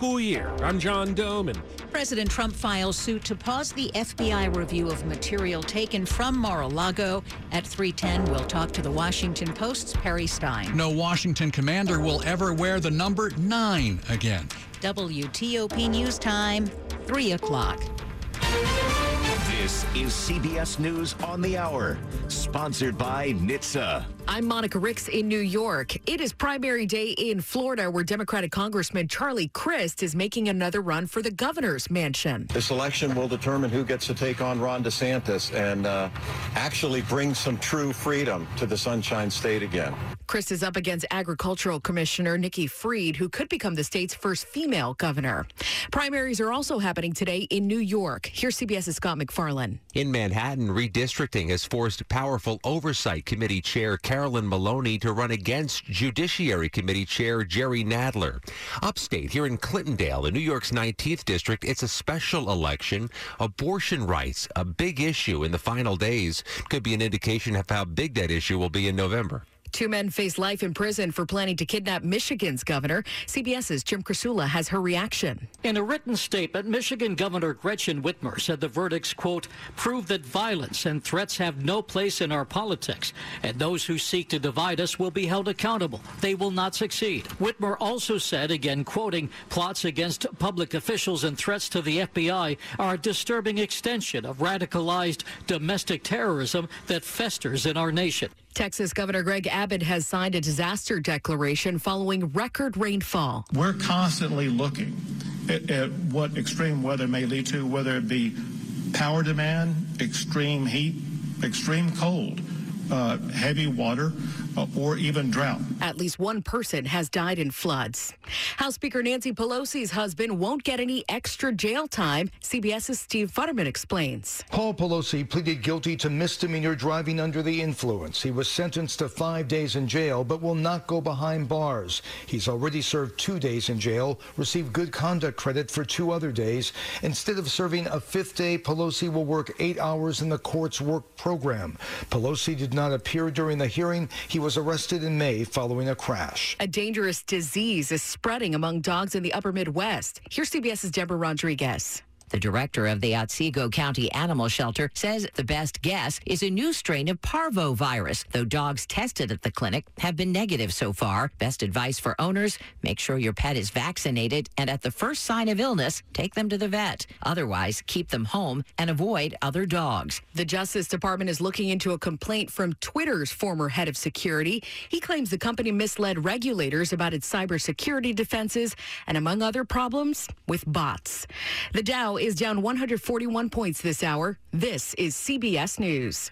School year. I'm John Domen. President Trump files suit to pause the FBI review of material taken from Mar-a-Lago. At 310, we'll talk to the Washington Post's Perry Stein. No Washington commander will ever wear the number nine again. WTOP News Time, 3 o'clock. This is CBS News on the Hour, sponsored by NHTSA. I'm Monica Ricks in New York. It is primary day in Florida, where Democratic Congressman Charlie Crist is making another run for the governor's mansion. This election will determine who gets to take on Ron DeSantis and uh, actually bring some true freedom to the Sunshine State again. Crist is up against Agricultural Commissioner Nikki Fried, who could become the state's first female governor. Primaries are also happening today in New York. Here's CBS's Scott MacFarlane. In Manhattan, redistricting has forced powerful Oversight Committee Chair Carolyn Maloney to run against Judiciary Committee Chair Jerry Nadler. Upstate, here in Clintondale, in New York's 19th district, it's a special election. Abortion rights, a big issue in the final days, could be an indication of how big that issue will be in November. Two men face life in prison for planning to kidnap Michigan's governor. CBS's Jim Krasula has her reaction. In a written statement, Michigan Governor Gretchen Whitmer said the verdicts, quote, prove that violence and threats have no place in our politics, and those who seek to divide us will be held accountable. They will not succeed. Whitmer also said, again quoting, plots against public officials and threats to the FBI are a disturbing extension of radicalized domestic terrorism that festers in our nation. Texas Governor Greg Abbott has signed a disaster declaration following record rainfall. We're constantly looking at, at, what extreme weather may lead to, whether it be power demand, extreme heat, extreme cold, uh, heavy water, Uh, or even drought. At least one person has died in floods. House Speaker Nancy Pelosi's husband won't get any extra jail time. CBS's Steve Futterman explains. Paul Pelosi pleaded guilty to misdemeanor driving under the influence. He was sentenced to five days in jail, but will not go behind bars. He's already served two days in jail, received good conduct credit for two other days. Instead of serving a fifth day, Pelosi will work eight hours in the court's work program. Pelosi did not appear during the hearing. He was arrested in May following a crash. A dangerous disease is spreading among dogs in the upper Midwest. Here's CBS's Deborah Rodriguez. The director of the Otsego County Animal Shelter says the best guess is a new strain of parvovirus, though dogs tested at the clinic have been negative so far. Best advice for owners make sure your pet is vaccinated, and at the first sign of illness, take them to the vet. Otherwise, keep them home and avoid other dogs. The Justice Department is looking into a complaint from Twitter's former head of security. He claims the company misled regulators about its cybersecurity defenses and, among other problems, with bots. The Dow is down 141 points this hour. This is CBS News.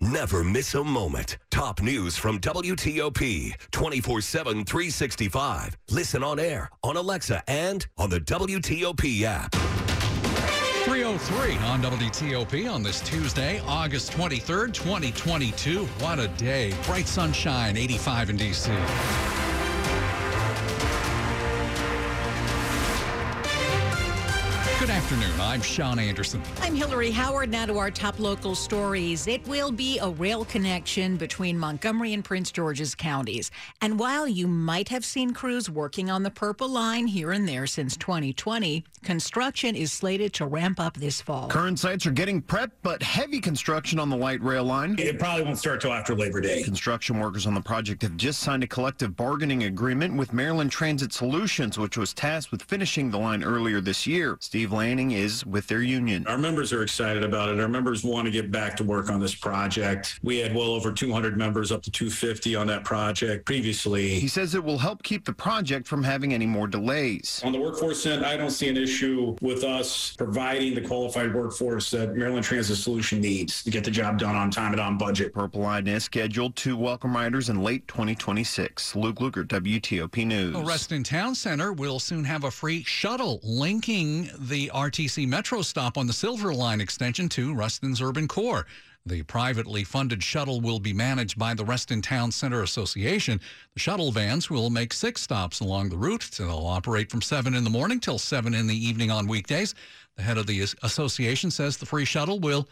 Never miss a moment. Top news from WTOP 24 7, 365. Listen on air, on Alexa, and on the WTOP app. 303 on WTOP on this Tuesday, August 23rd, 2022. What a day. Bright sunshine, 85 in D.C. afternoon. I'm Sean Anderson. I'm Hillary Howard. Now to our top local stories. It will be a rail connection between Montgomery and Prince George's counties. And while you might have seen crews working on the Purple Line here and there since 2020, construction is slated to ramp up this fall. Current sites are getting prepped, but heavy construction on the light rail line. It probably won't start till after Labor Day. Construction workers on the project have just signed a collective bargaining agreement with Maryland Transit Solutions, which was tasked with finishing the line earlier this year. Steve Lanning is with their union. Our members are excited about it. Our members want to get back to work on this project. We had well over 200 members, up to 250 on that project previously. He says it will help keep the project from having any more delays. On the workforce end, I don't see an issue with us providing the qualified workforce that Maryland Transit Solution needs to get the job done on time and on budget. Purple Line is scheduled to welcome riders in late 2026. Luke Lukert, WTOP News. Well, Reston Town Center will soon have a free shuttle linking the RTC Metro stop on the Silver Line extension to Reston's urban core. The privately funded shuttle will be managed by the Reston Town Center Association. The shuttle vans will make six stops along the route. They'll operate from 7 in the morning till 7 in the evening on weekdays. The head of the association says the free shuttle will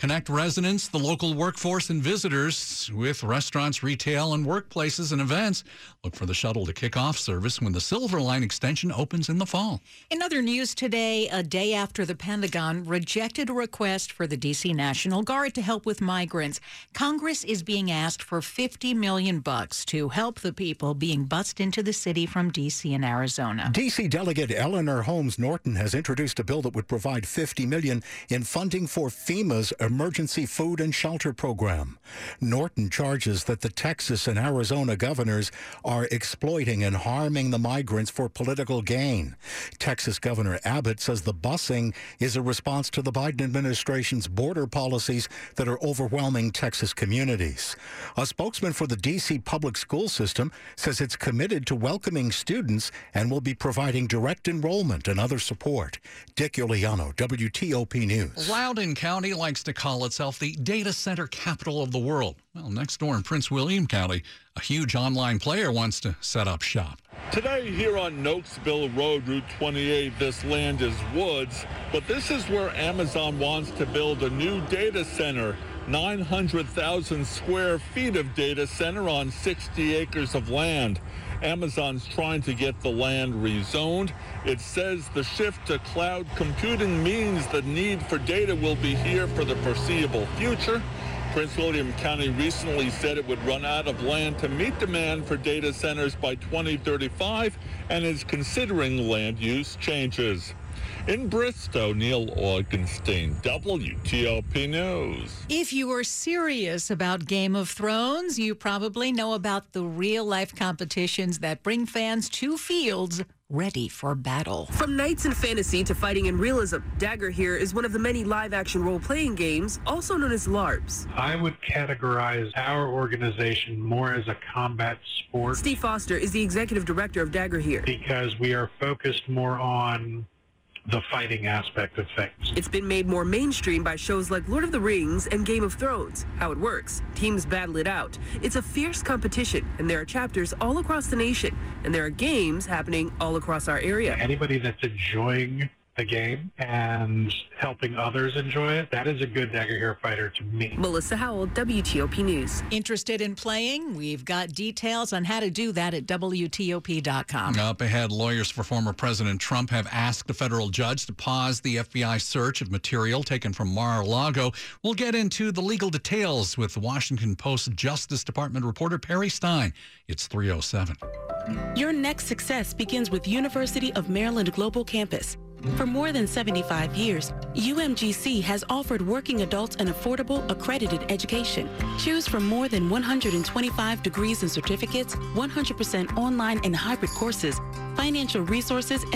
Connect residents, the local workforce, and visitors with restaurants, retail, and workplaces and events. Look for the shuttle to kick off service when the Silver Line extension opens in the fall. In other news today, a day after the Pentagon rejected a request for the D.C. National Guard to help with migrants, Congress is being asked for 50 million bucks to help the people being bussed into the city from D.C. and Arizona. D.C. Delegate Eleanor Holmes Norton has introduced a bill that would provide 50 million in funding for FEMA's Emergency Food and Shelter Program. Norton charges that the Texas and Arizona governors are exploiting and harming the migrants for political gain. Texas Governor Abbott says the busing is a response to the Biden administration's border policies that are overwhelming Texas communities. A spokesman for the D.C. public school system says it's committed to welcoming students and will be providing direct enrollment and other support. Dick Uliano, WTOP News. Loudoun County likes to call itself the data center capital of the world. Well, next door in Prince William County, a huge online player wants to set up shop. Today here on Nokesville Road, Route 28, this land is woods, but this is where Amazon wants to build a new data center. 900,000 square feet of data center on 60 acres of land. Amazon's trying to get the land rezoned. It says the shift to cloud computing means the need for data will be here for the foreseeable future. Prince William County recently said it would run out of land to meet demand for data centers by 2035 and is considering land use changes. In Bristow, Neil Augenstein, WTOP News. If you are serious about Game of Thrones, you probably know about the real life competitions that bring fans to fields ready for battle. From knights in fantasy to fighting in realism, Dagorhir is one of the many live action role playing games, also known as LARPs. I would categorize our organization more as a combat sport. Steve Foster is the executive director of Dagorhir. Because we are focused more on the fighting aspect of things. It's been made more mainstream by shows like Lord of the Rings and Game of Thrones. How it works teams battle it out. It's a fierce competition, and there are chapters all across the nation, and there are games happening all across our area. Anybody that's enjoying the game and helping others enjoy it, that is a good Dagorhir fighter to me. Melissa Howell, WTOP News. Interested in playing? We've got details on how to do that at WTOP.com. Up ahead, lawyers for former President Trump have asked a federal judge to pause the FBI search of material taken from Mar-a-Lago. We'll get into the legal details with Washington Post Justice Department reporter Perry Stein. It's 307. Your next success begins with University of Maryland Global Campus. For more than 75 years, UMGC has offered working adults an affordable, accredited education. Choose from more than 125 degrees and certificates, 100% online and hybrid courses, financial resources, and